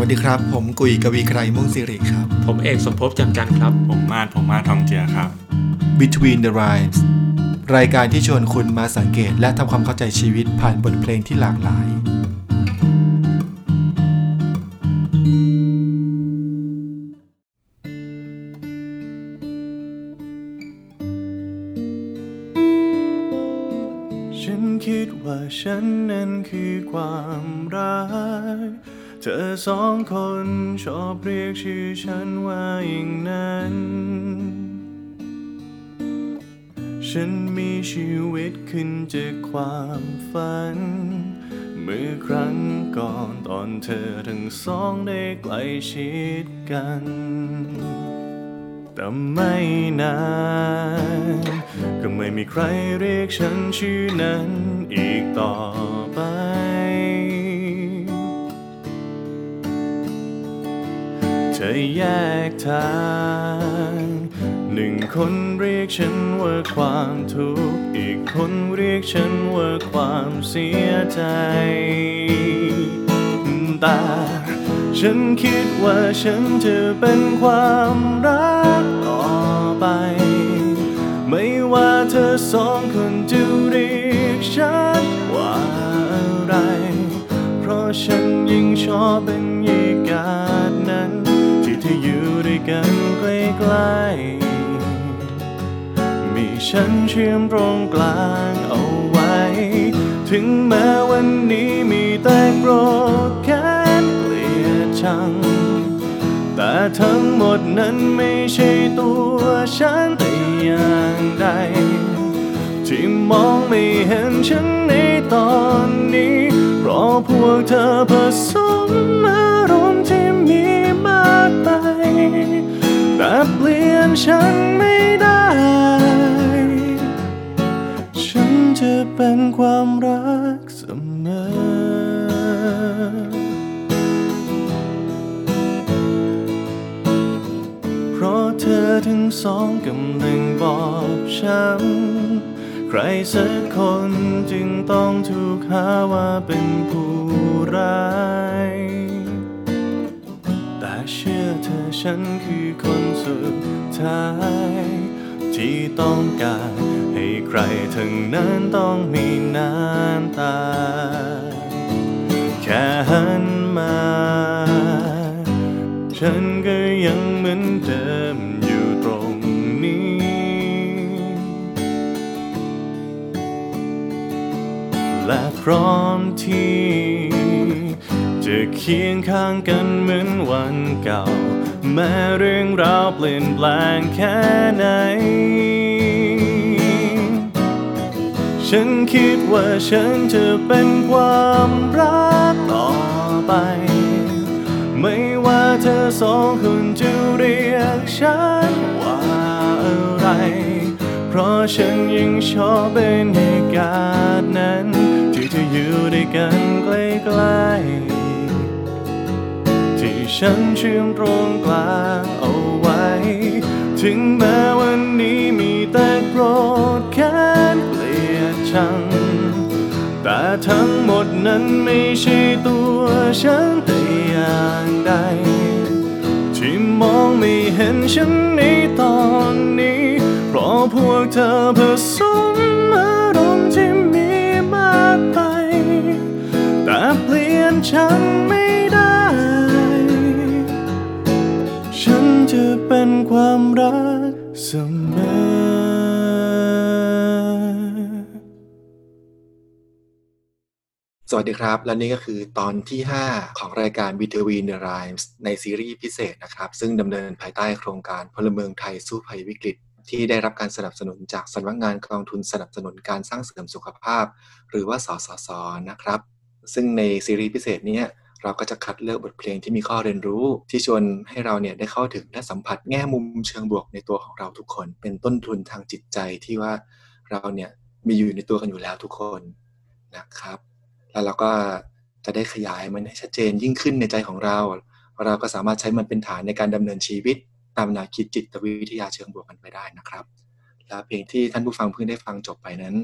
วัสดีครับ ผมกุยกวีไกรมุ่งสิริครับ ผมเอกสมภพจำจันทร์ครับ ผมมาดผมมาดทองเจียครับ Between the Rhymes รายการที่ชวนคุณมาสังเกตและทำความเข้าใจชีวิตผ่านบทเพลงที่หลากหลาย ฉันคิดว่าฉันนั้นคือความรักเธอสองคนชอบเรียกชื่อฉันว่าอย่างนั้น ฉันมีชีวิตขึ้นจากความฝัน เมื่อครั้งก่อนตอนเธอทั้งสองได้ใกล้ชิดกัน แต่ไม่นาน ก็ไม่มีใครเรียกฉันชื่อนั้นอีกต่อไป เธอแยกทางหนึ่งคนเรียกฉันว่าความทุกข์อีกคนเรียกฉันว่าความเสียใจแต่ฉันคิดว่าฉันจะเป็นความรักต่อไป ไม่ว่าเธอสองคนจะเรียกฉันว่าอะไร เพราะฉันยิ่งชอบบรร ใกล้ มีฉันเชื่อมตรงกลางเอาไว้ ถึงแม้วันนี้มีแต่โกรธแค้นเกลียดชัง แต่ทั้งหมดนั้นไม่ใช่ตัวฉันแต่อย่างใด ที่มองไม่เห็นฉันในตอนนี้ เพราะพวกเธอผสมอา รสักคนจึงต้องถูกหาว่าเป็นผู้ร้าย แต่เชื่อเธอฉันคือคนสุดท้าย ที่ต้องการให้ใครทั้งนั้นต้องมีน้ำตา แค่หันมา ฉันก็ยังเหมือนเดิม ร้อมที่ จะเคียงข้างกันเหมือนวันเก่า แม้เรื่องราวเปลี่ยนแปลงแค่ไหน ฉันคิดว่าฉันจะเป็นความรักต่อไป ไม่ว่าเธอสองคนจะเรียกฉันว่าอะไร เพราะฉันยังชอบบรรยากาศนั้น อยู่ด้วยกันใกล้ๆที่ฉันเชื่อมตรงกลางเอาไว้ ถึงแม้วันนี้มีแต่โกรธแค้นเกลียดชัง แต่ทั้งหมดนั้นไม่ใช่ตัวฉันแต่อย่างใด ที่มองไม่เห็นฉันในตอนนี้ เพราะพวกเธอผสมอา แต่เปลี่ยนฉันไม่ได้ ฉันจะเป็นความรักเสมอสวัสดีครับ และนี่ก็คือตอนที่ 5 ของรายการ Between the Rhymes ในซีรีส์พิเศษนะครับ ซึ่งดำเนินภายใต้โครงการพลเมืองไทยสู้ภัยวิกฤต ที่ได้รับการสนับสนุนจากสำนักงานกองทุนสนับสนุนการสร้างเสริมสุขภาพ หรือว่าสสสนะครับ ซึ่งในซีรีส์พิเศษนี้เราก็จะคัดเลือกบทเพลงที่มีข้อเรียนรู้ ที่ชวนให้เราเนี่ยได้เข้าถึงและสัมผัสแง่มุมเชิงบวกในตัวของเราทุกคน เป็นต้นทุนทางจิตใจที่ว่าเราเนี่ยมีอยู่ในตัวกันอยู่แล้วทุกคนนะครับ แล้วเราก็จะได้ขยายมันให้ชัดเจนยิ่งขึ้นในใจของเรา เราก็สามารถใช้มันเป็นฐานในการดำเนินชีวิต ตามแนวคิดจิตวิทยาเชิงบวกกันไปได้นะครับ และเพลงที่ท่านผู้ฟังเพิ่งได้ฟังจบไปนั้น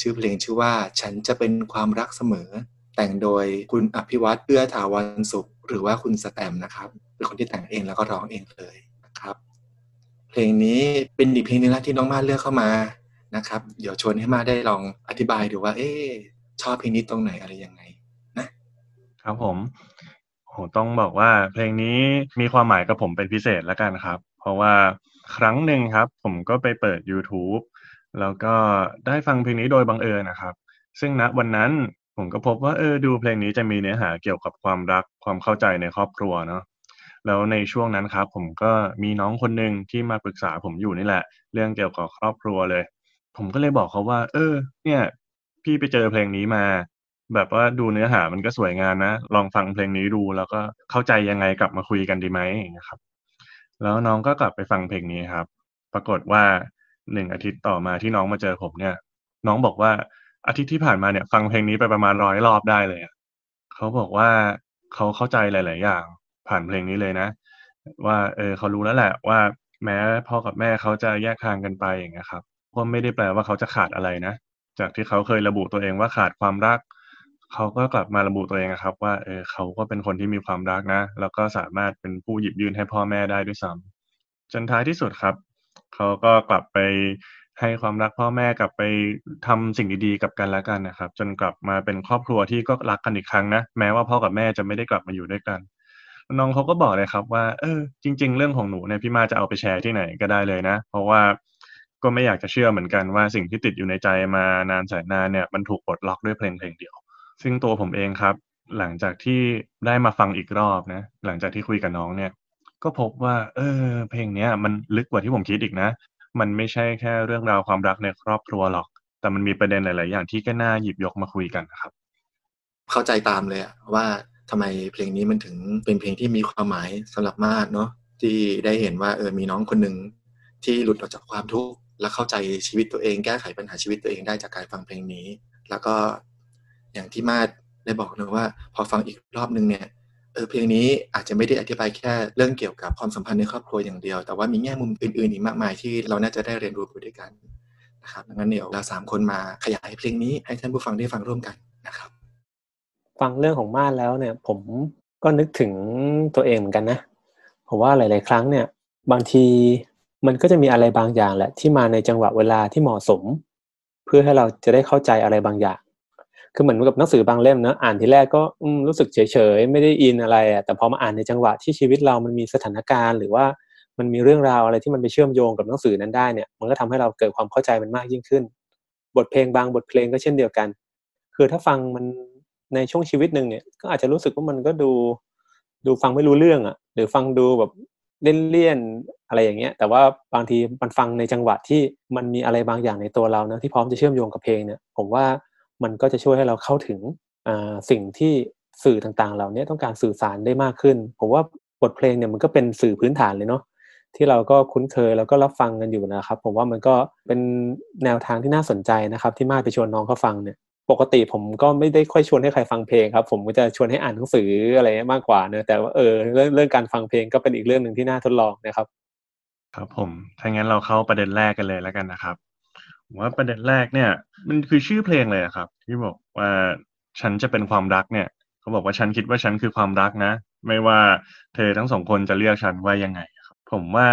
ชื่อเพลงชื่อว่าฉันจะเป็นความรักเสมอ แต่งโดยคุณอภิวัตเอื้อถาวรสุข หรือว่าคุณสแตมนะครับ เป็นคนที่แต่งเองแล้วก็ร้องเองเลยนะครับ เพลงนี้เป็นอีกเพลงนึงนะที่น้องมาเลือกเข้ามานะครับ เดี๋ยวชวนให้มาได้ลองอธิบายดูว่า เอ๊ชอบเพลงนี้ตรงไหนอะไรยังไงนะครับผมโหต้องบอกว่าเพลงนี้มีความหมายกับผมเป็นพิเศษแล้วกันครับ เพราะว่าครั้งหนึ่งครับ ผมก็ไปเปิด YouTube แล้วก็ได้ฟังเพลงนี้โดยบังเอิญนะครับ ซึ่งณวันนั้น ผมก็พบว่าเออดูเพลงนี้จะมีเนื้อหาเกี่ยวกับความรักความเข้าใจในครอบครัวเนาะแล้วในช่วงนั้นครับผมก็มีน้องคนหนึ่งที่มาปรึกษาผมอยู่นี่แหละ เรื่องเกี่ยวกับครอบครัวเลย ผมก็เลยบอกเขาว่า เออ เนี่ย พี่ไปเจอเพลงนี้มา แบบว่าดูเนื้อหามันก็สวยงามนะลองฟังเพลงนี้ดู แล้วก็เข้าใจยังไงกลับมาคุยกันดีไหมอย่างเงี้ยครับ แล้วน้องก็กลับไปฟังเพลงนี้ครับ ปรากฏว่าหนึ่งอาทิตย์ต่อมาที่น้องมาเจอผมเนี่ย น้องบอกว่า อาทิตย์ที่ผ่านมาเนี่ย ฟังเพลงนี้ไปประมาณร้อยรอบได้เลยเขาบอกว่าเขาเข้าใจหลาย ๆ อย่าง ผ่านเพลงนี้เลยนะ ว่า เออเขารู้แล้วแหละว่าแม้พ่อกับแม่เขาจะแยกทางกันไปอย่างเงี้ยครับก็ไม่ได้แปลว่าเขาจะขาดอะไรนะ จากที่เขาเคยระบุตัวเองว่าขาดความรัก เขาก็กลับมาระบุตัวเองครับ ว่าเออเขาก็เป็นคนที่มีความรักนะ แล้วก็สามารถเป็นผู้หยิบยืนให้พ่อแม่ได้ด้วยซ้ำจนท้ายที่สุดครับ เขาก็กลับไป ให้ความรักพ่อแม่กลับไปทำสิ่งดีๆกับกันและกันนะครับ จนกลับมาเป็นครอบครัวที่ก็รักกันอีกครั้งนะแม้ว่าพ่อกับแม่จะไม่ได้กลับมาอยู่ด้วยกัน น้องเขาก็บอกเลยครับ ว่า เออ จริง ๆ เรื่องของหนูเนี่ยพี่มาจะเอาไปแชร์ที่ไหนก็ได้เลยนะ เพราะว่าก็ไม่อยากจะเชื่อเหมือนกันว่าสิ่งที่ติดอยู่ในใจมานานแสนนานเนี่ยมันถูกปลดล็อกด้วยเพลงเพลงเดียว ซึ่งตัวผมเองครับ หลังจากที่ได้มาฟังอีกรอบนะ หลังจากที่คุยกับน้องเนี่ย ก็พบว่า เออ เพลงเนี้ยมันลึกกว่าที่ผมคิดอีกนะ มันไม่ใช่แค่เรื่องราวความรักในครอบครัวหรอก แต่มันมีประเด็นหลาย ๆ อย่างที่ก็น่าหยิบยกมาคุยกันนะครับ เข้าใจตามเลยว่าทำไมเพลงนี้มันถึงเป็นเพลงที่มีความหมายสำหรับมาดเนาะที่ได้เห็นว่าเออมีน้องคนหนึ่งที่หลุดออกจากความทุกข์และเข้าใจชีวิตตัวเอง แก้ไขปัญหาชีวิตตัวเองได้จากการฟังเพลงนี้ แล้วก็อย่างที่มาดได้บอกนะว่า พอฟังอีกรอบนึงเนี่ย เออเพลงนี้อาจจะไม่ได้อธิบายแค่เรื่องเกี่ยวกับความสัมพันธ์ในครอบครัวอย่างเดียว แต่ว่ามีแง่มุมอื่นๆอีกมากมายที่เราน่าจะได้เรียนรู้ไปด้วยกันนะครับดังนั้นเดี๋ยวเราสามคนมาขยายเพลงนี้ให้ท่านผู้ฟังได้ฟังร่วมกันนะครับ ฟังเรื่องของมาแล้วเนี่ย ผมก็นึกถึงตัวเองเหมือนกันนะผมว่าหลาย ๆ ครั้งเนี่ย บางทีมันก็จะมีอะไรบางอย่างแหละที่มาในจังหวะเวลาที่เหมาะสม เพื่อให้เราจะได้เข้าใจอะไรบางอย่าง คือเหมือนกับหนังสือบางเล่มนะอ่านทีแรกก็รู้สึกเฉยๆไม่ได้อินอะไรอะแต่พอมาอ่านในจังหวะที่ชีวิตเรามันมีสถานการณ์ หรือว่ามันมีเรื่องราวอะไรที่มันไปเชื่อมโยงกับหนังสือนั้นได้เนี่ย มันก็ทำให้เราเกิดความเข้าใจมันมากยิ่งขึ้น บทเพลงบางบทเพลงก็เช่นเดียวกัน คือถ้าฟังมันในช่วงชีวิตหนึ่งเนี่ยก็อาจจะรู้สึกว่ามันก็ดูดูฟังไม่รู้เรื่องอะ หรือฟังดูแบบเล่นเลี่ยนอะไรอย่างเงี้ย แต่ว่าบางทีมันฟังในจังหวะที่มันมีอะไรบางอย่างในตัวเรานะที่พร้อมจะเชื่อมโยงกับเพลงเนี่ย ผมว่า มันก็จะช่วยให้เราเข้าถึงสิ่งที่สื่อต่างๆ เหล่านี้ต้องการสื่อสารได้มากขึ้น ผมว่าบทเพลงเนี่ยมันก็เป็นสื่อพื้นฐานเลยเนาะที่เราก็คุ้นเคยแล้วก็รับฟังกันอยู่นะครับ ผมว่ามันก็เป็นแนวทางที่น่าสนใจนะครับ ที่มาไปชวนน้องเขาฟังเนี่ยปกติผมก็ไม่ได้ค่อยชวนให้ใครฟังเพลงครับ ผมก็จะชวนให้อ่านหนังสืออะไรมากกว่าเนะแต่ว่าเออเรื่องเรื่องการฟังเพลงก็เป็นอีกเรื่องหนึ่งที่น่าทดลองนะครับ ครับผมถ้างั้นเราเข้าประเด็นแรกกันเลยแล้วกันนะครับ ว่าประเด็นแรกเนี่ย มันคือชื่อเพลงเลยครับ ที่บอกว่าฉันจะเป็นความรักเนี่ย เขาบอกว่าฉันคิดว่าฉันคือความรักนะ ไม่ว่าเธอทั้งสองคนจะเรียกฉันว่ายังไงครับผมว่า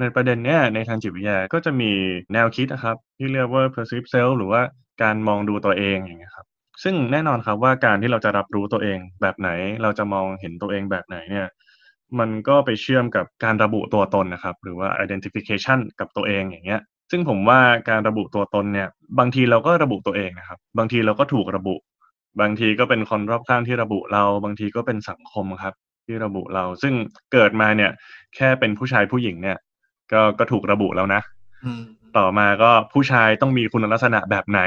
ในประเด็นเนี้ยในทางจิตวิทยาก็จะมีแนวคิดนะครับ ที่เรียกว่า perceive self หรือว่าการมองดูตัวเองอย่างเงี้ยครับซึ่งแน่นอนครับว่าการที่เราจะรับรู้ตัวเองแบบไหน เราจะมองเห็นตัวเองแบบไหนเนี่ย มันก็ไปเชื่อมกับการระบุตัวตนนะครับ หรือว่า identification กับตัวเองอย่างเงี้ย ซึ่งผมว่าการระบุตัวตนเนี่ยบางทีเราก็ระบุตัวเองนะครับ บางทีเราก็ถูกระบุ บางทีก็เป็นคนรอบข้างที่ระบุเรา บางทีก็เป็นสังคมครับ ที่ระบุเรา ซึ่งเกิดมาเนี่ย แค่เป็นผู้ชายผู้หญิงเนี่ย ก็ก็ถูกระบุแล้วนะต่อมาก็ผู้ชายต้องมีคุณลักษณะแบบไหน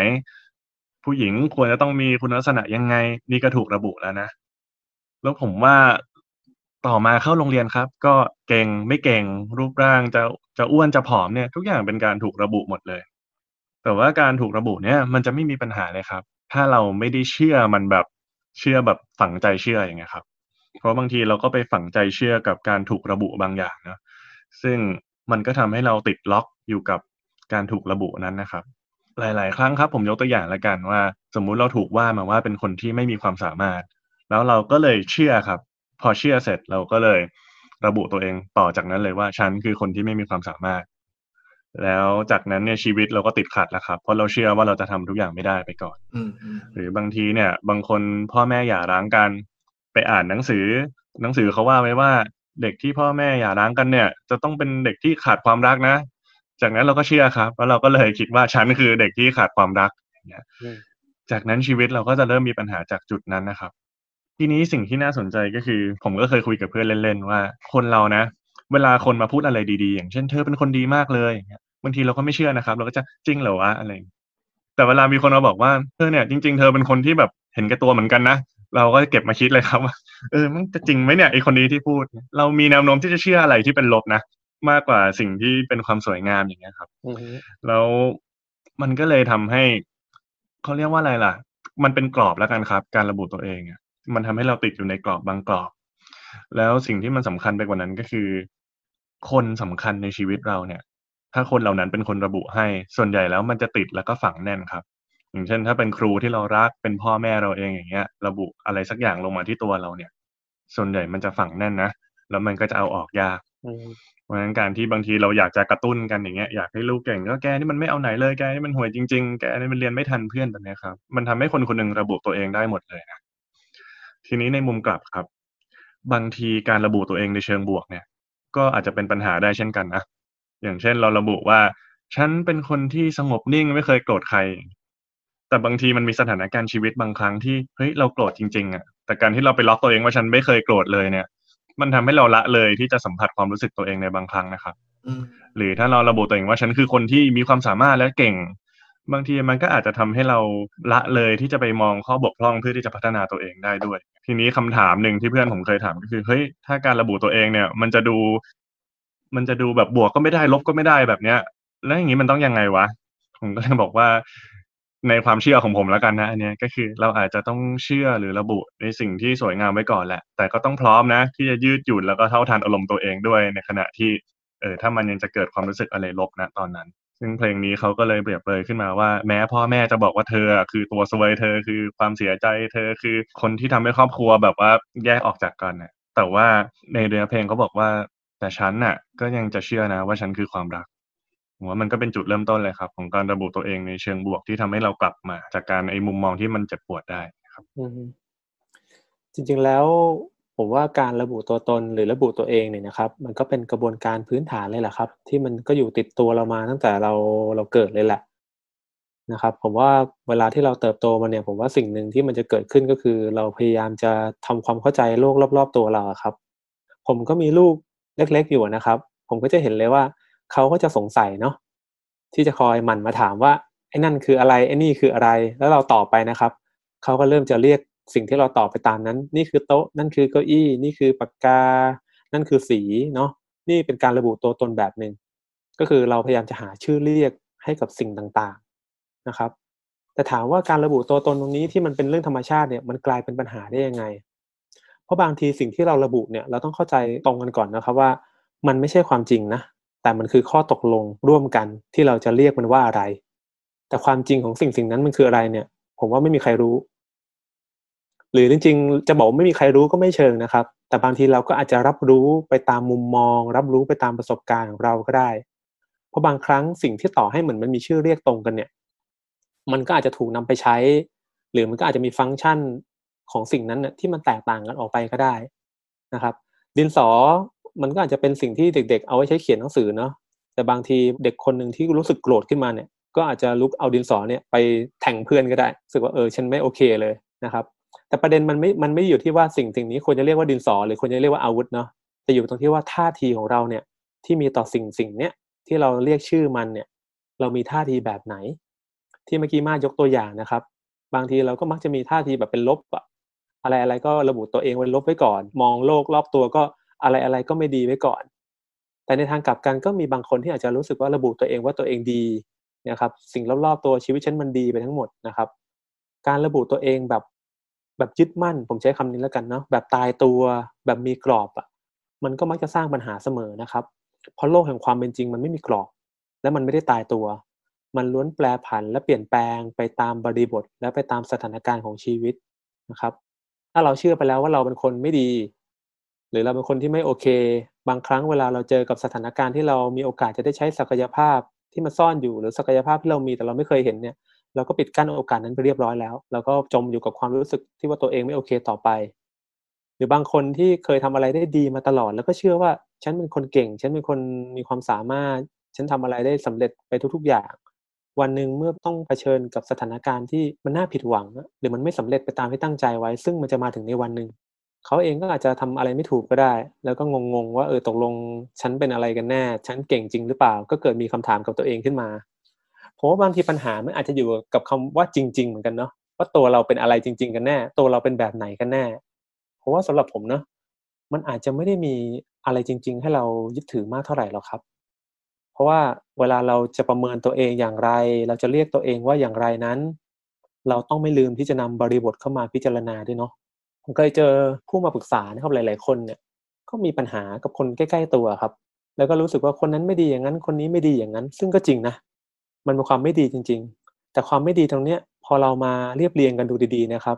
ผู้หญิงควรจะต้องมีคุณลักษณะยังไง นี่ก็ถูกระบุแล้วนะแล้วผมว่า ต่อมาเข้าโรงเรียนครับ ก็เก่งไม่เก่งรูปร่างจะจะอ้วนจะผอมเนี่ย ทุกอย่างเป็นการถูกระบุหมดเลย แต่ว่าการถูกระบุเนี่ย มันจะไม่มีปัญหาเลยครับ ถ้าเราไม่ได้เชื่อมันแบบเชื่อแบบฝังใจเชื่ออย่างเงี้ยครับ เพราะบางทีเราก็ไปฝังใจเชื่อกับการถูกระบุบางอย่างนะซึ่งมันก็ทำให้เราติดล็อกอยู่กับการถูกระบุนั้นนะครับ หลาย ๆ ครั้งครับ ผมยกตัวอย่างละกันว่า สมมุติเราถูกว่ามาว่าเป็นคนที่ไม่มีความสามารถ แล้วเราก็เลยเชื่อครับ พอเชื่อเสร็จเราก็เลยระบุตัวเองต่อจากนั้นเลยว่าฉันคือคนที่ไม่มีความสามารถ แล้วจากนั้นเนี่ยชีวิตเราก็ติดขัดแล้วครับ เพราะเราเชื่อว่าเราจะทำทุกอย่างไม่ได้ไปก่อนอืมอืมหรือบางทีเนี่ย บางคนพ่อแม่หย่าร้างกัน ไปอ่านหนังสือ หนังสือเขาว่าไว้ว่าเด็กที่พ่อแม่หย่าร้างกันเนี่ย จะต้องเป็นเด็กที่ขาดความรักนะ จากนั้นเราก็เชื่อครับแล้วเราก็เลยคิดว่าฉันคือเด็กที่ขาดความรักอย่างเงี้ยอืมจากนั้นชีวิตเราก็จะเริ่มมีปัญหาจากจุดนั้นนะครับ ทีนี้สิ่งที่น่าสนใจก็คือ ผมก็เคยคุยกับเพื่อนเล่นๆว่า คนเรานะ เวลาคนมาพูดอะไรดีๆ อย่างเช่นเธอเป็นคนดีมากเลยอย่างเงี้ยบางทีเราก็ไม่เชื่อนะครับ เราก็จะจริงเหรอวะอะไรอย่างเงี้ยแต่เวลามีคนมาบอกว่าเธอเนี่ยจริง ๆ เธอเป็นคนที่แบบเห็นแก่ตัวเหมือนกันนะเราก็เก็บมาคิดเลยครับว่าเออมันจะจริงไหมเนี่ยไอคนนี้ที่พูด เรามีแนวโน้มที่จะเชื่ออะไรที่เป็นลบนะมากกว่าสิ่งที่เป็นความสวยงามอย่างเงี้ยครับอืมแล้วมันก็เลยทำให้เขาเรียกว่าอะไรล่ะ มันเป็นกรอบแล้วกันครับ การระบุตัวเองอะ มันทำให้เราติดอยู่ในกรอบบางกรอบ แล้วสิ่งที่มันสำคัญไปกว่านั้นก็คือ คนสำคัญในชีวิตเราเนี่ย ถ้าคนเหล่านั้นเป็นคนระบุให้ ส่วนใหญ่แล้วมันจะติดแล้วก็ฝังแน่นครับ อย่างเช่น ถ้าเป็นครูที่เรารักเป็นพ่อแม่เราเองอย่างเงี้ย ระบุอะไรสักอย่างลงมาที่ตัวเราเนี่ย ส่วนใหญ่มันจะฝังแน่นนะแล้วมันก็จะเอาออกยากเพราะฉะนั้นการที่บางทีเราอยากจะกระตุ้นกันอย่างเงี้ยอยากให้ลูกเก่งก็แกนี่มันไม่เอาไหนเลยแกนี่มันห่วยจริง ๆ แกนี่มันเรียนไม่ทันเพื่อนแบบนี้ครับ มันทำให้คนคนหนึ่งระบุตัวเองได้หมดเลยนะ ทีนี้ในมุมกลับครับ บางทีการระบุตัวเองในเชิงบวกเนี่ย ก็อาจจะเป็นปัญหาได้เช่นกันนะอย่างเช่นเราระบุว่า ฉันเป็นคนที่สงบนิ่งไม่เคยโกรธใคร แต่บางทีมันมีสถานการณ์ชีวิตบางครั้งที่เฮ้ยเราโกรธจริงๆอะแต่การที่เราไปล็อกตัวเองว่าฉันไม่เคยโกรธเลยเนี่ย มันทำให้เราละเลยที่จะสัมผัสความรู้สึกตัวเองในบางครั้งนะครับอืมหรือถ้าเราระบุตัวเองว่าฉันคือคนที่มีความสามารถและเก่ง บางทีมันก็อาจจะทำให้เราละเลยที่จะไปมองข้อบกพร่องเพื่อที่จะพัฒนาตัวเองได้ด้วย ทีนี้คำถามหนึ่งที่เพื่อนผมเคยถามก็คือเฮ้ยถ้าการระบุตัวเองเนี่ย มันจะดู มันจะดูแบบบวกก็ไม่ได้ลบก็ไม่ได้แบบเนี้ย แล้วอย่างนี้มันต้องยังไงวะ ผมก็เลยบอกว่าในความเชื่อของผมแล้วกันนะอันนี้ก็คือเราอาจจะต้องเชื่อหรือระบุในสิ่งที่สวยงามไว้ก่อนแหละ แต่ก็ต้องพร้อมนะ ที่จะยืดหยุ่นแล้วก็เท่าทันอารมณ์ตัวเองด้วยในขณะที่เออถ้ามันยังจะเกิดความรู้สึกอะไรลบนะตอนนั้น ซึ่งเพลงนี้เขาก็เลยเปรียบเลยขึ้นมาว่าแม้พ่อแม่จะบอกว่าเธอคือตัวซวยเธอคือความเสียใจ เธอคือคนที่ทำให้ครอบครัวแบบว่าแยกออกจากกันน่ะแต่ว่าในเนื้อเพลงเขาบอกว่า แต่ฉันน่ะ ก็ยังจะเชื่อนะว่าฉันคือความรักผมว่ามันก็เป็นจุดเริ่มต้นเลยครับ ของการระบุตัวเองในเชิงบวกที่ทำให้เรากลับมา จากการไอ้มุมมองที่มันเจ็บปวดได้ครับจริงๆแล้ว ผมว่าการระบุตัวตนหรือระบุตัวเองเนี่ยนะครับ มันก็เป็นกระบวนการพื้นฐานเลยแหละครับ ที่มันก็อยู่ติดตัวเรามาตั้งแต่เราเราเกิดเลยแหละนะครับ ผมว่าเวลาที่เราเติบโตมาเนี่ย ผมว่าสิ่งหนึ่งที่มันจะเกิดขึ้นก็คือ เราพยายามจะทำความเข้าใจโลกรอบ ๆ ตัวเราครับ ผมก็มีลูกเล็ก ๆ อยู่นะครับ ผมก็จะเห็นเลยว่าเขาก็จะสงสัยเนาะที่จะคอยหมั่นมาถามว่าไอ้นั่นคืออะไรไอ้นี่คืออะไร แล้วเราตอบไปนะครับเขาก็เริ่มจะเรียก สิ่งที่เราตอบไปตามนั้น นี่คือโต๊ะ นั่นคือเก้าอี้ นี่คือปากกา นั่นคือสีเนาะนี่เป็นการระบุตัวตนแบบหนึ่งก็คือเราพยายามจะหาชื่อเรียกให้กับสิ่งต่างๆนะครับ แต่ถามว่าการระบุตัวตนตรงนี้ที่มันเป็นเรื่องธรรมชาติเนี่ยมันกลายเป็นปัญหาได้ยังไง เพราะบางทีสิ่งที่เราระบุเนี่ยเราต้องเข้าใจตรงกันก่อนนะครับว่า มันไม่ใช่ความจริงนะแต่มันคือข้อตกลงร่วมกันที่เราจะเรียกมันว่าอะไร แต่ความจริงของสิ่งสิ่งนั้นมันคืออะไรเนี่ย ผมว่าไม่มีใครรู้ หรือจริงๆ จะบอกไม่มีใครรู้ก็ไม่เชิงนะครับ แต่บางทีเราก็อาจจะรับรู้ไปตามมุมมอง รับรู้ไปตามประสบการณ์ของเราก็ได้ เพราะบางครั้งสิ่งที่ต่อให้เหมือนมันมีชื่อเรียกตรงกันเนี่ย มันก็อาจจะถูกนำไปใช้ หรือมันก็อาจจะมีฟังก์ชันของสิ่งนั้นเนี่ยที่มันแตกต่างกันออกไปก็ได้นะครับ ดินสอมันก็อาจจะเป็นสิ่งที่เด็ก ๆ เอาไว้ใช้เขียนหนังสือเนาะแต่บางทีเด็กคนหนึ่งที่รู้สึกโกรธขึ้นมาเนี่ย ก็อาจจะลุกเอาดินสอเนี่ยไปแทงเพื่อนก็ได้รู้สึกว่าเออฉันไม่โอเคเลยนะครับ แต่ประเด็นมันไม่ มันไม่อยู่ที่ว่าสิ่งสิ่งนี้ควรจะเรียกว่าดินสอหรือควรจะเรียกว่าอาวุธเนาะแต่อยู่ตรงที่ว่าท่าทีของเราเนี่ยที่มีต่อสิ่งสิ่งเนี้ยที่เราเรียกชื่อมันเนี่ย เรามีท่าทีแบบไหน ที่เมื่อกี้มายกตัวอย่างนะครับ บางทีเราก็มักจะมีท่าทีแบบเป็นลบอะอะไรอะไรก็ระบุตัวเองไว้ลบไว้ก่อน มองโลกรอบตัวก็อะไรอะไรก็ไม่ดีไว้ก่อน แต่ในทางกลับกันก็มีบางคนที่อาจจะรู้สึกว่าระบุตัวเองว่าตัวเองดีนะครับ สิ่งรอบๆตัวชีวิตฉันมันดีไปทั้งหมดนะครับ การระบุตัวเองแบบ แบบยึดมั่น ผมใช้คำนี้แล้วกันเนาะแบบตายตัวแบบมีกรอบอะมันก็มักจะสร้างปัญหาเสมอนะครับ เพราะโลกแห่งความเป็นจริงมันไม่มีกรอบ และมันไม่ได้ตายตัว มันล้วนแปรผันและเปลี่ยนแปลงไปตามบริบท และไปตามสถานการณ์ของชีวิตนะครับ ถ้าเราเชื่อไปแล้วว่าเราเป็นคนไม่ดี หรือเราเป็นคนที่ไม่โอเค บางครั้งเวลาเราเจอกับสถานการณ์ที่เรามีโอกาสจะได้ใช้ศักยภาพที่มันซ่อนอยู่หรือศักยภาพที่เรามีแต่เราไม่เคยเห็นเนี่ย เราก็ปิดกั้นโอกาสนั้นไปเรียบร้อยแล้วแล้วก็จมอยู่กับความรู้สึกที่ว่าตัวเองไม่โอเคต่อไป หรือบางคนที่เคยทำอะไรได้ดีมาตลอด แล้วก็เชื่อว่าฉันเป็นคนเก่ง ฉันเป็นคนมีความสามารถ ฉันทำอะไรได้สำเร็จไปทุก ๆ อย่าง วันหนึ่งเมื่อต้องเผชิญกับสถานการณ์ที่มันน่าผิดหวัง หรือมันไม่สำเร็จไปตามที่ตั้งใจไว้ ซึ่งมันจะมาถึงในวันหนึ่งเขาเองก็อาจจะทำอะไรไม่ถูกก็ได้ แล้วก็งงๆว่าเออตกลงฉันเป็นอะไรกันแน่ ฉันเก่งจริงหรือเปล่า ก็เกิดมีคำถามกับตัวเองขึ้นมา ผมว่าบางทีปัญหามันอาจจะอยู่กับคำว่าจริง ๆ เหมือนกันเนาะว่าตัวเราเป็นอะไรจริง ๆ กันแน่ ตัวเราเป็นแบบไหนกันแน่เพราะว่าสำหรับผมเนาะมันอาจจะไม่ได้มีอะไรจริง ๆ ให้เรายึดถือมากเท่าไหร่หรอกครับ เพราะว่าเวลาเราจะประเมินตัวเองอย่างไร เราจะเรียกตัวเองว่าอย่างไรนั้น เราต้องไม่ลืมที่จะนำบริบทเข้ามาพิจารณาด้วยเนาะผมเคยเจอผู้มาปรึกษานะครับหลาย ๆ คนเนี่ยก็มีปัญหากับคนใกล้ ๆ ตัวครับ แล้วก็รู้สึกว่าคนนั้นไม่ดีอย่างนั้น คนนี้ไม่ดีอย่างนั้น ซึ่งก็จริงนะ มันเป็นความไม่ดีจริง ๆ แต่ความไม่ดีตรงเนี้ยพอเรามาเรียบเรียงกันดูดีๆนะครับ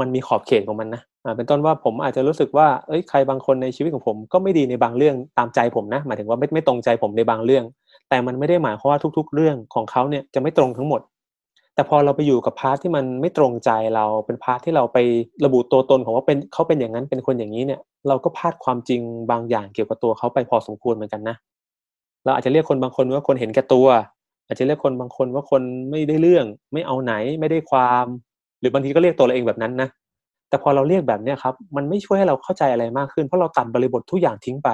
มันมีขอบเขตของมันนะอ่าเป็นต้นว่าผมอาจจะรู้สึกว่าเอ้ยใครบางคนในชีวิตของผมก็ไม่ดีในบางเรื่องตามใจผมนะ หมายถึงว่าไม่ไม่ตรงใจผมในบางเรื่อง แต่มันไม่ได้หมายความว่าทุก ๆ เรื่องของเขาเนี่ยจะไม่ตรงทั้งหมด แต่พอเราไปอยู่กับ part ที่มันไม่ตรงใจเราเป็น part ที่เราไประบุตัวตนของว่าเป็นเขาเป็นอย่างนั้นเป็นคนอย่างนี้เนี่ยเราก็พลาดความจริงบางอย่างเกี่ยวกับตัวเขาไปพอสมควรเหมือนกันนะ เราอาจจะเรียกคนบางคนว่าคนเห็นแก่ตัว อาจจะเรียกคนบางคนว่าคนไม่ได้เรื่อง ไม่เอาไหนไม่ได้ความ หรือบางทีก็เรียกตัวเราเองแบบนั้นนะแต่พอเราเรียกแบบเนี้ยครับ มันไม่ช่วยให้เราเข้าใจอะไรมากขึ้น เพราะเราตัดบริบททุกอย่างทิ้งไป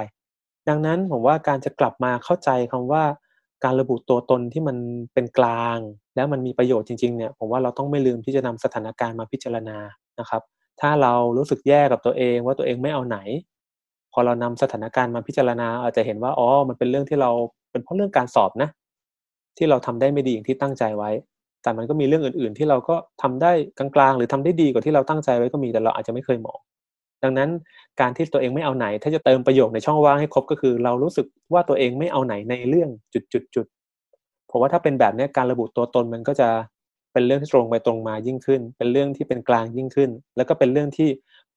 ดังนั้นผมว่าการจะกลับมาเข้าใจคำว่า การระบุตัวตนที่มันเป็นกลาง แล้วมันมีประโยชน์จริงๆเนี่ยผมว่าเราต้องไม่ลืมที่จะนำสถานการณ์มาพิจารณานะครับ ถ้าเรารู้สึกแย่กับตัวเองว่าตัวเองไม่เอาไหน พอเรานำสถานการณ์มาพิจารณาอาจจะเห็นว่าอ๋อมันเป็นเรื่องที่เราเป็นเพราะเรื่องการสอบนะ ที่เราทำได้ไม่ดีอย่างที่ตั้งใจไว้ แต่มันก็มีเรื่องอื่น ๆ ที่เราก็ทำได้กลางๆ หรือทำได้ดีกว่าที่เราตั้งใจไว้ก็มีแต่เราอาจจะไม่เคยมองดังนั้นการที่ตัวเองไม่เอาไหน ถ้าจะเติมประโยคในช่องว่างให้ครบก็คือ เรารู้สึกว่าตัวเองไม่เอาไหนในเรื่องจุดๆผมว่าถ้าเป็นแบบนี้การระบุตัวตนมันก็จะเป็นเรื่องที่ตรงไปตรงมายิ่งขึ้น เป็นเรื่องที่เป็นกลางยิ่งขึ้น แล้วก็เป็นเรื่องที่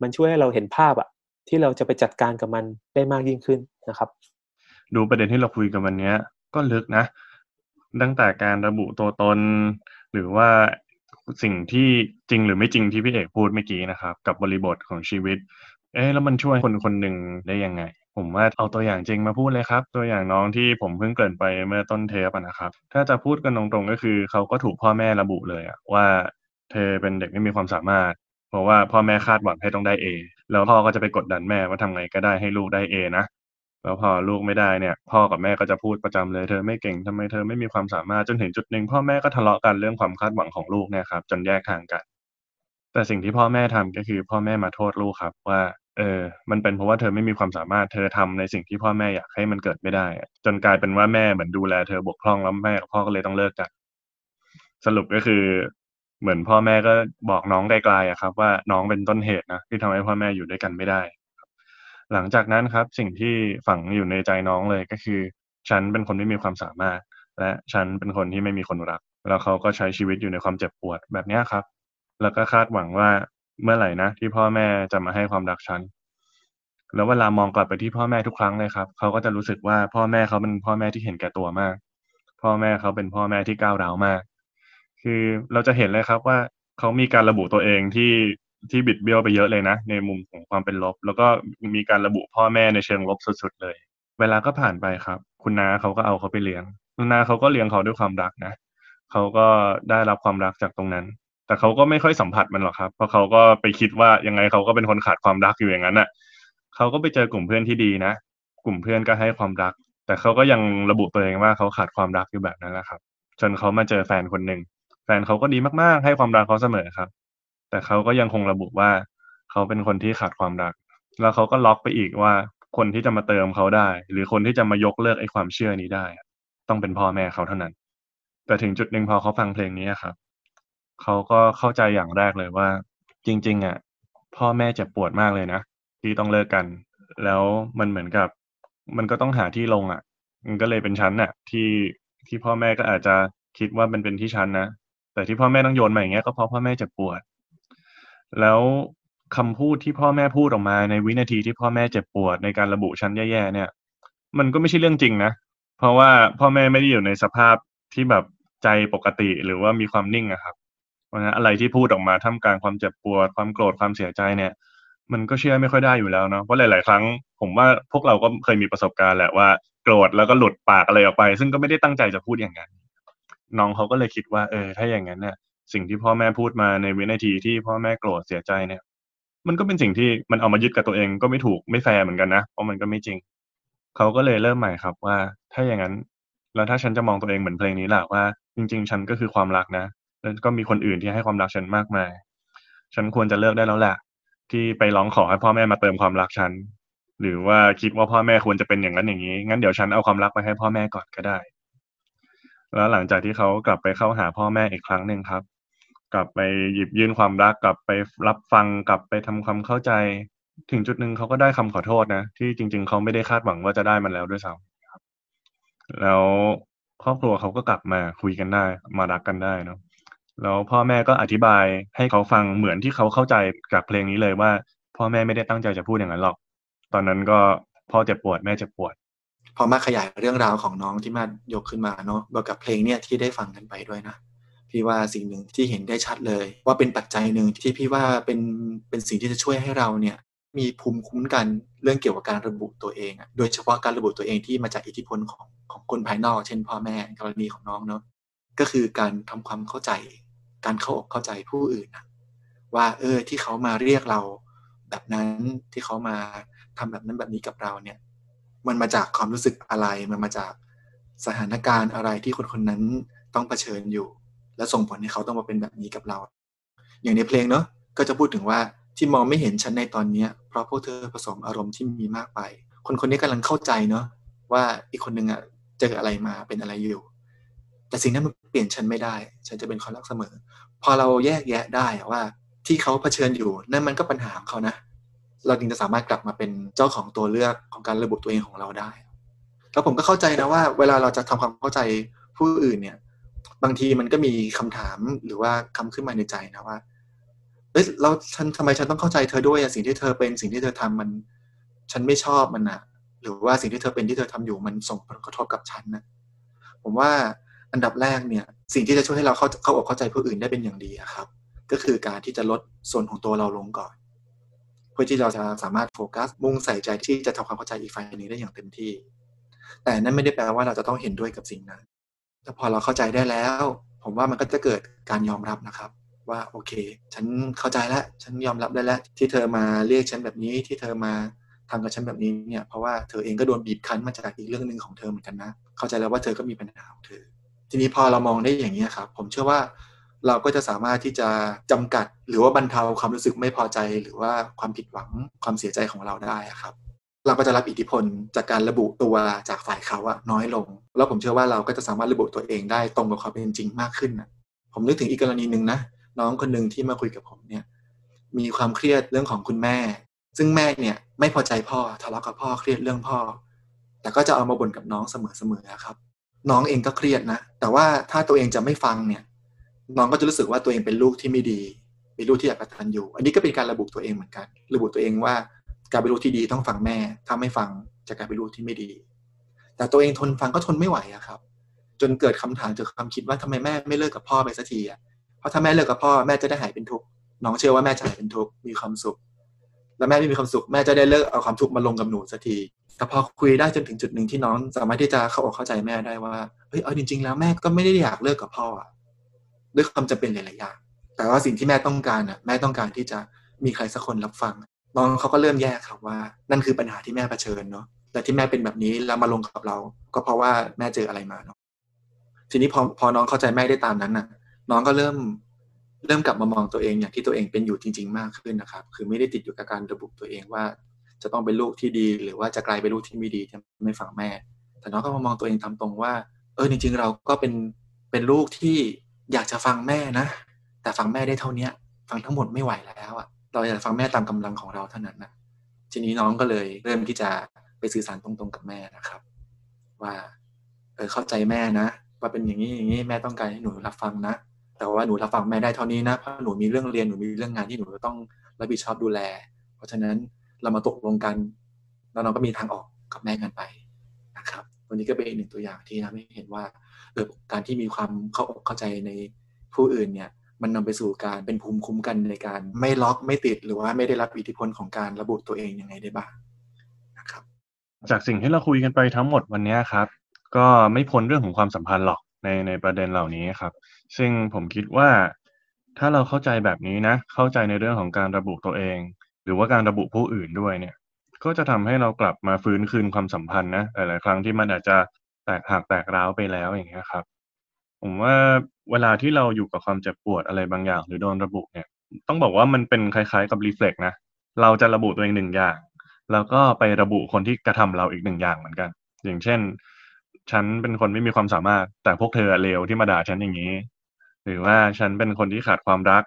มันช่วยให้เราเห็นภาพอะที่เราจะไปจัดการกับมันได้มากยิ่งขึ้นนะครับ ดูประเด็นที่เราคุยกันวันนี้ก็ลึกนะ ตั้งแต่การระบุตัวตน หรือว่าสิ่งที่จริงหรือไม่จริงที่พี่เอกพูดเมื่อกี้นะครับ กับบริบทของชีวิต เอ๊ะแล้วมันช่วยคนคนหนึ่งได้ยังไง ผมว่าเอาตัวอย่างจริงมาพูดเลยครับ ตัวอย่างน้องที่ผมเพิ่งเกิดไปเมื่อต้นเทปนะครับ ถ้าจะพูดกันตรงๆก็คือ เขาก็ถูกพ่อแม่ระบุเลยว่าเธอเป็นเด็กไม่มีความสามารถ เพราะว่าพ่อแม่คาดหวังให้ต้องได้เอแล้วพ่อก็จะไปกดดันแม่ว่าทำไงก็ได้ให้ลูกได้เอนะ แล้วพอลูกไม่ได้เนี่ย พ่อกับแม่ก็จะพูดประจำเลยเธอไม่เก่งทำไมเธอไม่มีความสามารถจนถึงจุดหนึ่งพ่อแม่ก็ทะเลาะกันเรื่องความคาดหวังของลูกเนี่ยครับ จนแยกทางกัน แต่สิ่งที่พ่อแม่ทำก็คือ พ่อแม่มาโทษลูกครับ ว่า เออ มันเป็นเพราะว่าเธอไม่มีความสามารถเธอทำในสิ่งที่พ่อแม่อยากให้มันเกิดไม่ได้ จนกลายเป็นว่าแม่เหมือนดูแลเธอบกพร่องแล้วแม่กับพ่อก็เลยต้องเลิกกันสรุปก็คือเหมือนพ่อแม่ก็บอกน้องไกลๆอะครับ ว่าน้องเป็นต้นเหตุนะที่ทำให้พ่อแม่อยู่ด้วยกันไม่ได้ หลังจากนั้นครับสิ่งที่ฝังอยู่ในใจน้องเลยก็คือ ฉันเป็นคนไม่มีความสามารถ และฉันเป็นคนที่ไม่มีคนรัก แล้วเขาก็ใช้ชีวิตอยู่ในความเจ็บปวดแบบนี้ครับ แล้วก็คาดหวังว่าเมื่อไหร่นะที่พ่อแม่จะมาให้ความรักฉันแล้วเวลามองกลับไปที่พ่อแม่ทุกครั้งเลยครับเขาก็จะรู้สึกว่าพ่อแม่เขาเป็นพ่อแม่ที่เห็นแก่ตัวมาก พ่อแม่เขาเป็นพ่อแม่ที่ก้าวร้าวมาก คือเราจะเห็นเลยครับว่าเขามีการระบุตัวเองที่ ที่บิดเบี้ยวไปเยอะเลยนะ ในมุมของความเป็นลบ แล้วก็มีการระบุพ่อแม่ในเชิงลบสุดๆเลย เวลาก็ผ่านไปครับ คุณนาเขาก็เอาเขาไปเลี้ยง คุณนาเขาก็เลี้ยงเขาด้วยความรักนะเขาก็ได้รับความรักจากตรงนั้น แต่เขาก็ไม่ค่อยสัมผัสมันหรอกครับ เพราะเขาก็ไปคิดว่ายังไงเขาก็เป็นคนขาดความรักอยู่อย่างนั้นอะเขาก็ไปเจอกลุ่มเพื่อนที่ดีนะกลุ่มเพื่อนก็ให้ความรัก แต่เขาก็ยังระบุตัวเองว่าเขาขาดความรักอยู่แบบนั้นแหละครับ จนเขามาเจอแฟนคนหนึ่งแฟนเขาก็ดีมากๆ ให้ความรักเขาเสมอครับ แต่เขาก็ยังคงระบุว่าเขาเป็นคนที่ขาดความรัก แล้วเขาก็ล็อกไปอีกว่าคนที่จะมาเติมเขาได้ หรือคนที่จะมายกเลิกไอ้ความเชื่อนี้ได้ ต้องเป็นพ่อแม่เขาเท่านั้น แต่ถึงจุดหนึ่งพอเขาฟังเพลงนี้ครับเขาก็เข้าใจอย่างแรกเลยว่า จริง ๆ อะ พ่อแม่เจ็บปวดมากเลยนะที่ต้องเลิกกัน แล้วมันเหมือนกับ มันก็ต้องหาที่ลงอะ มันก็เลยเป็นชั้นอะ ที่ที่พ่อแม่ก็อาจจะคิดว่าเป็นเป็นที่ฉันนะแต่ที่พ่อแม่ต้องโยนมาอย่างเงี้ยก็เพราะพ่อแม่เจ็บปวด แล้วคำพูดที่พ่อแม่พูดออกมาในวินาทีที่พ่อแม่เจ็บปวดในการระบุชั้นแย่ๆเนี่ย มันก็ไม่ใช่เรื่องจริงนะ เพราะว่าพ่อแม่ไม่ได้อยู่ในสภาพที่แบบใจปกติหรือว่ามีความนิ่งอะครับ เพราะฉะนั้นอะไรที่พูดออกมาท่ามกลางความเจ็บปวด ความโกรธความเสียใจเนี่ย มันก็เชื่อไม่ค่อยได้อยู่แล้วเนาะเพราะหลาย ๆ ครั้งผมว่าพวกเราก็เคยมีประสบการณ์แหละว่าโกรธแล้วก็หลุดปากอะไรออกไป ซึ่งก็ไม่ได้ตั้งใจจะพูดอย่างนั้นน้องเขาก็เลยคิดว่า เออ ถ้าอย่างนั้นเนี่ย สิ่งที่พ่อแม่พูดมาในวินาทีที่พ่อแม่โกรธเสียใจเนี่ย มันก็เป็นสิ่งที่มันเอามายึดกับตัวเองก็ไม่ถูกไม่แฟร์เหมือนกันนะเพราะมันก็ไม่จริง เขาก็เลยเริ่มใหม่ครับว่า ถ้าอย่างนั้นแล้วถ้าฉันจะมองตัวเองเหมือนเพลงนี้แหละว่า จริง ๆ ฉันก็คือความรักนะแล้วก็มีคนอื่นที่ให้ความรักฉันมากมาย ฉันควรจะเลิกได้แล้วแหละที่ไปร้องขอให้พ่อแม่มาเติมความรักฉัน หรือว่าคิดว่าพ่อแม่ควรจะเป็นอย่างนั้นอย่างนี้ งั้นเดี๋ยวฉันเอาความรักไปให้พ่อแม่ก่อนก็ได้ แล้วหลังจากที่เขากลับไปเข้าหาพ่อแม่อีกครั้งหนึ่งครับ กลับไปหยิบยื่นความรักกลับไปรับฟังกลับไปทำความเข้าใจ ถึงจุดหนึ่งเขาก็ได้คำขอโทษนะ ที่จริง ๆ เขาไม่ได้คาดหวังว่าจะได้มันแล้วด้วยซ้ำแล้วครอบครัวเขาก็กลับมาคุยกันได้ มารักกันได้เนาะแล้วพ่อแม่ก็อธิบายให้เขาฟังเหมือนที่เขาเข้าใจกับเพลงนี้เลยว่า พ่อแม่ไม่ได้ตั้งใจจะพูดอย่างนั้นหรอก ตอนนั้นก็พ่อเจ็บปวดแม่เจ็บปวด พอมาขยายเรื่องราวของน้องที่มายกขึ้นมาเนาะบวกกับเพลงเนี่ยที่ได้ฟังกันไปด้วยนะ พี่ว่าสิ่งหนึ่งที่เห็นได้ชัดเลย ว่าเป็นปัจจัยหนึ่งที่พี่ว่าเป็นเป็นสิ่งที่จะช่วยให้เราเนี่ยมีภูมิคุ้มกันเรื่องเกี่ยวกับการระบุตัวเองอะโดยเฉพาะการระบุตัวเองที่มาจากอิทธิพลของของคนภายนอก เช่นพ่อแม่กรณีของน้องเนาะก็คือการทำความเข้าใจ การเข้าอกเข้าใจผู้อื่นนะว่าเออที่เขามาเรียกเราแบบนั้นที่เขามาทำแบบนั้นแบบนี้กับเราเนี่ย มันมาจากความรู้สึกอะไร มันมาจากสถานการณ์อะไรที่คนคนนั้นต้องเผชิญอยู่ และส่งผลให้เขาต้องมาเป็นแบบนี้กับเรา อย่างในเพลงเนาะก็จะพูดถึงว่าที่มองไม่เห็นฉันในตอนเนี้ยเพราะพวกเธอผสมอารมณ์ที่มีมากไป คนคนนี้กำลังเข้าใจเนาะว่าอีกคนนึงอะเจออะไรมาเป็นอะไรอยู่ แต่สิ่งนั้นมันเปลี่ยนฉันไม่ได้ ฉันจะเป็นคนรักเสมอ พอเราแยกแยะได้ว่าที่เขาเผชิญอยู่นั่นมันก็ปัญหาของเขานะ เราจึงจะสามารถกลับมาเป็นเจ้าของตัวเลือกของการระบุตัวเองของเราได้ แล้วผมก็เข้าใจนะว่า เวลาเราจะทำความเข้าใจผู้อื่นเนี่ย บางทีมันก็มีคำถามหรือว่าคำขึ้นมาในใจนะว่าเอ้ยเราฉันทำไมฉันต้องเข้าใจเธอด้วยสิ่งที่เธอเป็นสิ่งที่เธอทำมัน ฉันไม่ชอบมันนะหรือว่าสิ่งที่เธอเป็นที่เธอทำอยู่มันส่งผลกระทบกับฉันนะผมว่าอันดับแรกเนี่ย สิ่งที่จะช่วยให้เราเข้าเข้าอกเข้าใจผู้อื่นได้เป็นอย่างดีครับ ก็คือการที่จะลดส่วนของตัวเราลงก่อน เพื่อที่เราจะสามารถโฟกัสมุ่งใส่ใจที่จะทำความเข้าใจอีกฝ่ายหนึ่งได้อย่างเต็มที่ แต่นั่นไม่ได้แปลว่าเราจะต้องเห็นด้วยกับสิ่งนั้น แต่พอเราเข้าใจได้แล้ว ผมว่ามันก็จะเกิดการยอมรับนะครับ ว่าโอเค ฉันเข้าใจแล้ว ฉันยอมรับได้แล้ว ที่เธอมาเรียกฉันแบบนี้ที่เธอมาทำกับฉันแบบนี้เนี่ยเพราะว่าเธอเองก็โดนบีบคั้นมาจากอีกเรื่องหนึ่งของเธอเหมือนกันนะ เข้าใจแล้วว่าเธอก็มีปัญหาของเธอ ทีนี้พอเรามองได้อย่างนี้ครับ ผมเชื่อว่าเราก็จะสามารถที่จะจำกัด หรือว่าบรรเทาความรู้สึกไม่พอใจ หรือว่าความผิดหวังความเสียใจของเราได้ครับ เราก็จะรับอิทธิพลจากการระบุตัวจากฝ่ายเขาอะน้อยลง แล้วผมเชื่อว่าเราก็จะสามารถระบุตัวเองได้ตรงกับความเป็นจริงมากขึ้นนะผมนึกถึงอีกกรณีหนึ่งนะน้องคนหนึ่งที่มาคุยกับผมเนี่ย มีความเครียดเรื่องของคุณแม่ ซึ่งแม่เนี่ยไม่พอใจพ่อทะเลาะกับพ่อเครียดเรื่องพ่อ แต่ก็จะเอามาบ่นกับน้องเสมอๆครับ น้องเองก็เครียดนะ แต่ว่าถ้าตัวเองจะไม่ฟังเนี่ย น้องก็จะรู้สึกว่าตัวเองเป็นลูกที่ไม่ดีเป็นลูกที่อยากกตัญญูอันนี้ก็เป็นการระบุตัวเองเหมือนกัน ระบุตัวเองว่า การเป็นลูกที่ดีต้องฟังแม่ ถ้าไม่ฟังจะกลายเป็นลูกที่ไม่ดี แต่ตัวเองทนฟังก็ทนไม่ไหวอะครับ จนเกิดคำถามเจากความคิดว่าทำไมแม่ไม่เลิกกับพ่อไปสักทีอะเพราะถ้าแม่เลิกกับพ่อแม่จะได้หายเป็นทุกข์น้องเชื่อว่าแม่จะหายเป็นทุกข์มีความสุข แล้วแม่ไม่มีความสุขแม่จะได้เลิกเอาความทุกข์มาลงกับหนูสักทีแต่พอคุยได้จนถึงจุดหนึ่งที่น้องสามารถที่จะเข้าอกเข้าใจแม่ได้ว่าเฮ้ยเอาจริง ๆ แล้วแม่ก็ไม่ได้อยากเลิกกับพ่ออะด้วยความจำเป็นหลายๆอย่างแต่ว่าสิ่งที่แม่ต้องการอะแม่ต้องการที่จะมีใครสักคนรับฟัง น้องเขาก็เริ่มแยกครับว่า นั่นคือปัญหาที่แม่เผชิญเนาะแต่ที่แม่เป็นแบบนี้แล้วมาลงกับเรา ก็เพราะว่าแม่เจออะไรมาเนาะทีนี้พอพอน้องเข้าใจแม่ได้ตามนั้นน่ะ น้องก็เริ่มเริ่มกลับมามองตัวเองอย่างที่ตัวเองเป็นอยู่จริง ๆ มากขึ้นนะครับ คือไม่ได้ติดอยู่กับการระบุตัวเองว่า จะต้องเป็นลูกที่ดี หรือว่าจะกลายเป็นลูกที่ไม่ดีจะไม่ฟังแม่ แต่น้องก็มามองตัวเองตามตรงว่า เออจริง ๆ เราก็เป็นเป็นลูกที่อยากจะฟังแม่นะ แต่ฟังแม่ได้เท่าเนี้ย ฟังทั้งหมดไม่ไหวแล้วอะ เราอยากฟังแม่ตามกำลังของเราเท่านั้นนะทีนี้น้องก็เลยเริ่มที่จะไปสื่อสารตรงๆกับแม่นะครับ ว่าเออเข้าใจแม่นะว่าเป็นอย่างนี้อย่างนี้แม่ต้องการให้หนูรับฟังนะ แต่ว่าหนูรับฟังแม่ได้เท่านี้นะเพราะหนูมีเรื่องเรียนหนูมีเรื่องงานที่หนูต้องรับผิดชอบดูแล เพราะฉะนั้นเรามาตกลงกัน แล้วเราก็มีทางออกกับแม่กันไปนะครับวันนี้ก็เป็นอีกหนึ่งตัวอย่างที่ทำให้เห็นว่าเออการที่มีความเข้าอกเข้าใจในผู้อื่นเนี่ย มันนำไปสู่การเป็นภูมิคุ้มกันในการไม่ล็อกไม่ติดหรือว่าไม่ได้รับอิทธิพลของการระบุตัวเองยังไงได้บ้างนะครับ จากสิ่งที่เราคุยกันไปทั้งหมดวันนี้ครับ ก็ไม่พ้นเรื่องของความสัมพันธ์หรอกในในประเด็นเหล่านี้ครับ ซึ่งผมคิดว่าถ้าเราเข้าใจแบบนี้นะ เข้าใจในเรื่องของการระบุตัวเอง หรือว่าการระบุผู้อื่นด้วยเนี่ย ก็จะทำให้เรากลับมาฟื้นคืนความสัมพันธ์นะหลายๆครั้งที่มันอาจจะแตกหักแตกร้าวไปแล้วอย่างเงี้ยครับ ผมว่าเวลาที่เราอยู่กับความเจ็บปวดอะไรบางอย่าง หรือโดนระบุเนี่ย ต้องบอกว่ามันเป็นคล้ายๆกับรีเฟล็กนะเราจะระบุตัวเองหนึ่งอย่าง แล้วก็ไประบุคนที่กระทำเราอีกหนึ่งอย่างเหมือนกัน อย่างเช่น ฉันเป็นคนไม่มีความสามารถ แต่พวกเธอเลวที่มาด่าฉันอย่างนี้ หรือว่าฉันเป็นคนที่ขาดความรัก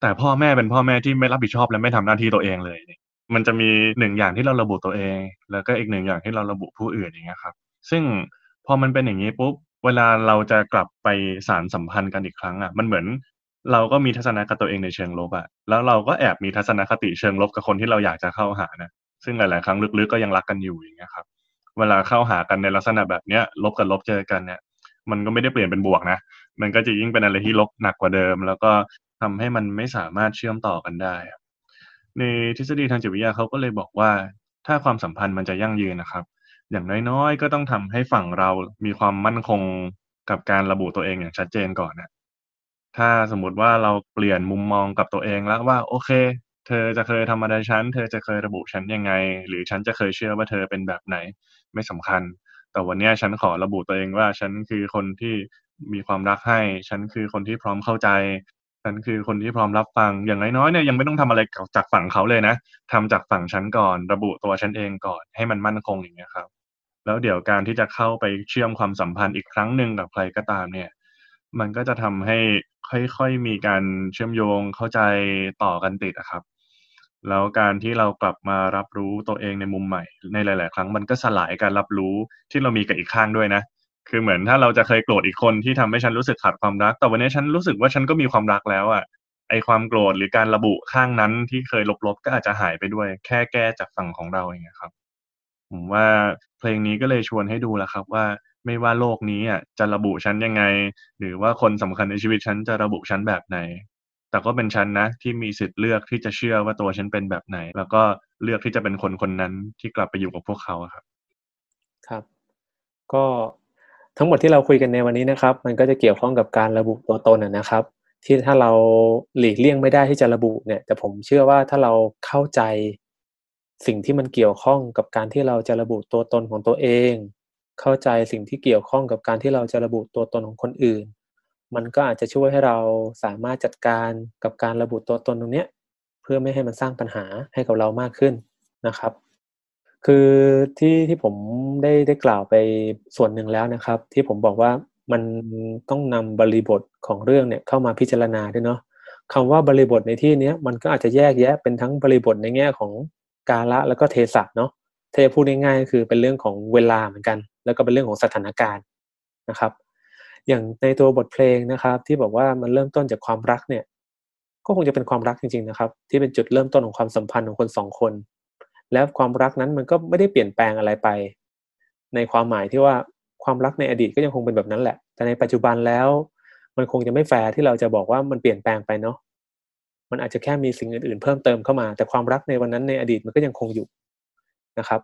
แต่พ่อแม่เป็นพ่อแม่ที่ไม่รับผิดชอบและไม่ทำหน้าที่ตัวเองเลย มันจะมีหนึ่งอย่างที่เราระบุตัวเอง แล้วก็อีกหนึ่งอย่างที่เราระบุผู้อื่นอย่างเงี้ยครับ ซึ่งพอมันเป็นอย่างนี้ปุ๊บ เวลาเราจะกลับไปสารสัมพันธ์กันอีกครั้งอะมันเหมือน เราก็มีทัศนคติตัวเองในเชิงลบอะแล้วเราก็แอบมีทัศนคติเชิงลบกับคนที่เราอยากจะเข้าหานะซึ่งหลาย ๆ ครั้งลึก ๆ ก็ยังรักกันอยู่อย่างเงี้ยครับ เวลาเข้าหากันในลักษณะแบบเนี้ย ลบกับลบเจอกันเนี่ย มันก็ไม่ได้เปลี่ยนเป็นบวกนะ มันก็จะยิ่งเป็นอะไรที่ลบหนักกว่าเดิม แล้วก็ทำให้มันไม่สามารถเชื่อมต่อกันได้ ในทฤษฎีทางจิตวิทยาเขาก็เลยบอกว่า ถ้าความสัมพันธ์มันจะยั่งยืนนะครับ อย่างน้อยๆ ก็ต้องทำให้ฝั่งเรามีความมั่นคงกับการระบุตัวเองอย่างชัดเจนก่อนนะถ้าสมมติว่าเราเปลี่ยนมุมมองกับตัวเองแล้วว่า โอเค เธอจะเคยทำอะไรฉัน เธอจะเคยระบุฉันยังไง หรือฉันจะเคยเชื่อว่าเธอเป็นแบบไหนไม่สำคัญ แต่วันนี้ฉันขอระบุตัวเองว่า ฉันคือคนที่มีความรักให้ ฉันคือคนที่พร้อมเข้าใจ ฉันคือคนที่พร้อมรับฟัง อย่างน้อยๆเนี่ยยังไม่ต้องทำอะไรจากฝั่งเขาเลยนะทำจากฝั่งฉันก่อน ระบุตัวฉันเองก่อน ให้มันมั่นคงอย่างเงี้ยครับ แล้วเดี๋ยวการที่จะเข้าไปเชื่อมความสัมพันธ์อีกครั้งหนึ่งกับใครก็ตามเนี่ย มันก็จะทำให้ค่อยๆมีการเชื่อมโยงเข้าใจต่อกันติดอะครับ แล้วการที่เรากลับมารับรู้ตัวเองในมุมใหม่ ในหลาย ๆ ครั้งมันก็สลายการรับรู้ที่เรามีกับอีกข้างด้วยนะ คือเหมือนถ้าเราจะเคยโกรธอีกคนที่ทำให้ฉันรู้สึกขาดความรัก แต่วันนี้ฉันรู้สึกว่าฉันก็มีความรักแล้วอะไอความโกรธหรือการระบุข้างนั้นที่เคยลบๆก็อาจจะหายไปด้วย แค่แก้จากฝั่งของเราอย่างเงี้ยครับ ผมว่าเพลงนี้ก็เลยชวนให้ดูแหละครับว่าไม่ว่าโลกนี้อะจะระบุฉันยังไง หรือว่าคนสำคัญในชีวิตฉันจะระบุฉันแบบไหน แต่ก็เป็นฉันนะที่มีสิทธิ์เลือกที่จะเชื่อว่าตัวฉันเป็นแบบไหน แล้วก็เลือกที่จะเป็นคนคนนั้นที่กลับไปอยู่กับพวกเขาครับ ครับ ก็ทั้งหมดที่เราคุยกันในวันนี้นะครับ มันก็จะเกี่ยวข้องกับการระบุตัวตนนะครับ ที่ถ้าเราหลีกเลี่ยงไม่ได้ที่จะระบุเนี่ย แต่ผมเชื่อว่าถ้าเราเข้าใจ สิ่งที่มันเกี่ยวข้องกับการที่เราจะระบุตัวตนของตัวเอง เข้าใจสิ่งที่เกี่ยวข้องกับการที่เราจะระบุตัวตนของคนอื่น มันก็อาจจะช่วยให้เราสามารถจัดการกับการระบุตัวตนตรงเนี้ยเพื่อไม่ให้มันสร้างปัญหาให้กับเรามากขึ้นนะครับ คือที่ที่ผมได้ได้กล่าวไปส่วนหนึ่งแล้วนะครับ ที่ผมบอกว่ามันต้องนำบริบทของเรื่องเนี่ยเข้ามาพิจารณาด้วยเนาะคำว่าบริบทในที่นี้มันก็อาจจะแยกแยะเป็นทั้งบริบทในแง่ของ กาละแล้วก็เทศะเนาะถ้าจะพูดง่ายๆก็คือเป็นเรื่องของเวลาเหมือนกัน แล้วก็เป็นเรื่องของสถานการณ์นะครับ อย่างในตัวบทเพลงนะครับ ที่บอกว่ามันเริ่มต้นจากความรักเนี่ย ก็คงจะเป็นความรักจริง ๆนะครับ ที่เป็นจุดเริ่มต้นของความสัมพันธ์ของคนสองคน แล้วความรักนั้นมันก็ไม่ได้เปลี่ยนแปลงอะไรไป ในความหมายที่ว่าความรักในอดีตก็ยังคงเป็นแบบนั้นแหละ แต่ในปัจจุบันแล้ว มันคงจะไม่แฟร์ที่เราจะบอกว่ามันเปลี่ยนแปลงไปเนาะ มันอาจจะแค่มีสิ่งอื่นๆ เพิ่มเติมเข้ามา แต่ความรักในวันนั้นในอดีตมันก็ยังคงอยู่นะครับ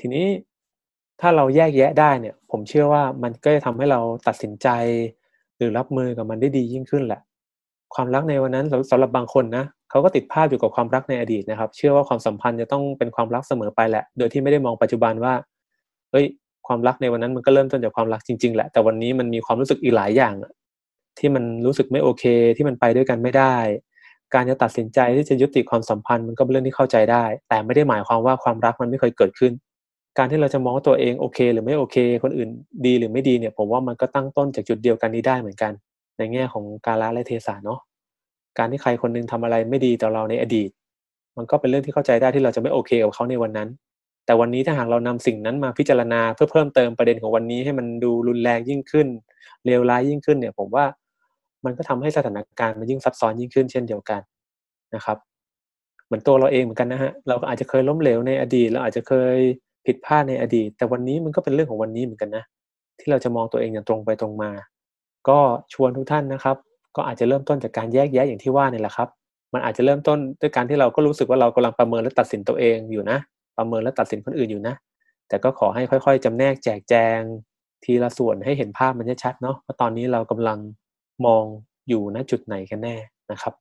ทีนี้ถ้าเราแยกแยะได้เนี่ย ผมเชื่อว่ามันก็จะทำให้เราตัดสินใจ หรือรับมือกับมันได้ดียิ่งขึ้นแหละ ความรักในวันนั้นสำหรับบางคนนะเขาก็ติดภาพอยู่กับความรักในอดีตนะครับ เชื่อว่าความสัมพันธ์จะต้องเป็นความรักเสมอไปแหละ โดยที่ไม่ได้มองปัจจุบันว่าเฮ้ย ความรักในวันนั้นมันก็เริ่มต้นจากความรักจริงๆแหละ แต่วันนี้มันมีความรู้สึกอีกหลายอย่างที่มันรู้สึกไม่โอเค ที่มันไปด้วยกันไม่ได้ การจะตัดสินใจที่จะยุติความสัมพันธ์มันก็เป็นเรื่องที่เข้าใจได้ แต่ไม่ได้หมายความว่าความรักมันไม่เคยเกิดขึ้น การที่เราจะมองว่าตัวเองโอเค หรือไม่โอเค คนอื่นดีหรือไม่ดีเนี่ย ผมว่ามันก็ตั้งต้นจากจุดเดียวกันนี้ได้เหมือนกัน ในแง่ของกาลและเทศะเนาะการที่ใครคนนึงทำอะไรไม่ดีต่อเราในอดีต มันก็เป็นเรื่องที่เข้าใจได้ที่เราจะไม่โอเคกับเขาในวันนั้น แต่วันนี้ถ้าหากเรานำสิ่งนั้นมาพิจารณาเพื่อเพิ่มเติมประเด็นของวันนี้ให้มันดูรุนแรงยิ่งขึ้นเลวร้ายยิ่งขึ้นเนี่ย ผมว่า มันก็ทำให้สถานการณ์มันยิ่งซับซ้อนยิ่งขึ้นเช่นเดียวกันนะครับ เหมือนตัวเราเองเหมือนกันนะฮะเราอาจจะเคยล้มเหลวในอดีตเราอาจจะเคยผิดพลาดในอดีต แต่วันนี้มันก็เป็นเรื่องของวันนี้เหมือนกันนะที่เราจะมองตัวเองอย่างตรงไปตรงมา ก็ชวนทุกท่านนะครับ ก็อาจจะเริ่มต้นจากการแยกแยะอย่างที่ว่านี่แหละครับ มันอาจจะเริ่มต้นด้วยการที่เราก็รู้สึกว่าเรากำลังประเมินและตัดสินตัวเองอยู่นะ ประเมินและตัดสินคนอื่นอยู่นะ แต่ก็ขอให้ค่อย ๆจำแนกแจกแจง ทีละส่วนให้เห็นภาพมันชัดๆเนาะว่าตอนนี้เรากำลัง มองอยู่ณจุดไหนกันแน่นะครับ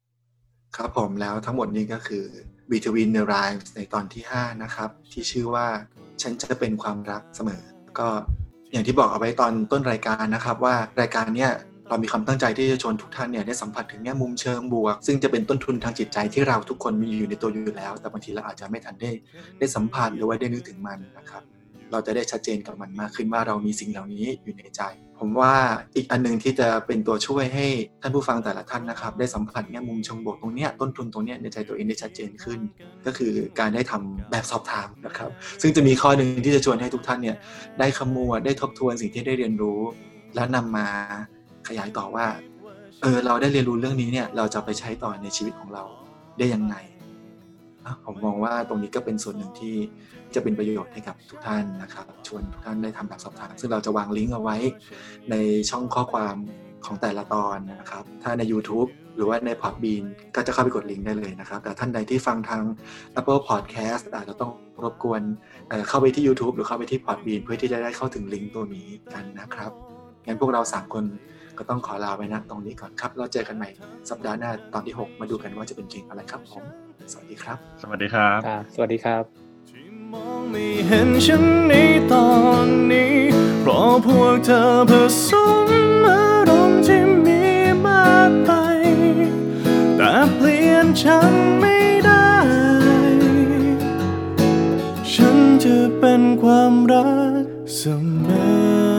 ครับผมแล้วทั้งหมดนี้ก็คือ Between the Rhymes ในตอนที่ 5 นะครับ ที่ชื่อว่าฉันจะเป็นความรักเสมอ ก็อย่างที่บอกเอาไว้ตอนต้นรายการนะครับ ว่ารายการเนี้ยเรามีความตั้งใจที่จะชวนทุกท่านเนี่ยได้สัมผัสถึงแง่มุมเชิงบวก ซึ่งจะเป็นต้นทุนทางจิตใจที่เราทุกคนมีอยู่ในตัวอยู่แล้ว แต่บางทีเราอาจจะไม่ทันได้ได้สัมผัสหรือว่าได้นึกถึงมันนะครับ เราจะได้ชัดเจนกับมันมากขึ้นว่าเรามีสิ่งเหล่านี้อยู่ในใจ ผมว่าอีกอันหนึงที่จะเป็นตัวช่วยให้ท่านผู้ฟังแต่ละท่านนะครับ ได้สัมผัสแง่มุมเชิงบวกตรงนี้ต้นทุนตรงนี้ในใจตัวเองได้ชัดเจนขึ้น ก็คือการได้ทำแบบสอบถามนะครับ ซึ่งจะมีข้อหนึ่งที่จะชวนให้ทุกท่านเนี่ยได้ขมวดได้ทบทวนสิ่งที่ได้เรียนรู้ แล้วนำมาขยายต่อว่าเออเราได้เรียนรู้เรื่องนี้เนี่ยเราจะไปใช้ต่อในชีวิตของเราได้ยังไง ผมมองว่าตรงนี้ก็เป็นส่วนหนึ่งที่จะเป็นประโยชน์ให้กับทุกท่านนะครับ ชวนทุกท่านได้ทำแบบสอบถาม ซึ่งเราจะวางลิงก์เอาไว้ในช่องข้อความของแต่ละตอนนะครับ ถ้าใน YouTube หรือว่าใน Podbean ก็จะเข้าไปกดลิงก์ได้เลยนะครับ แต่ท่านใดที่ฟังทาง Apple Podcast อาจจะต้องรบกวนเเข้าไปที่ YouTube หรือเข้าไปที่ Podbean เพื่อที่จะได้เข้าถึงลิงก์ตัวนี้กันนะครับงั้นพวกเราสามคนก็ต้องขอลาไปนะตรงนี้ก่อนครับ เราเจอกันใหม่สัปดาห์หน้าตอนที่ 6 มาดูกันว่าจะเป็นเพลงอะไรครับผม สวัสดีครับ สวัสดีครับครับสวัสดีครับที่มองไม่เห็นฉันในตอนนี้เพราะพวกเธอผสมอารมณ์ที่มีมากไป แต่เปลี่ยนฉันไม่ได้ ฉันจะเป็นความรักเสมอ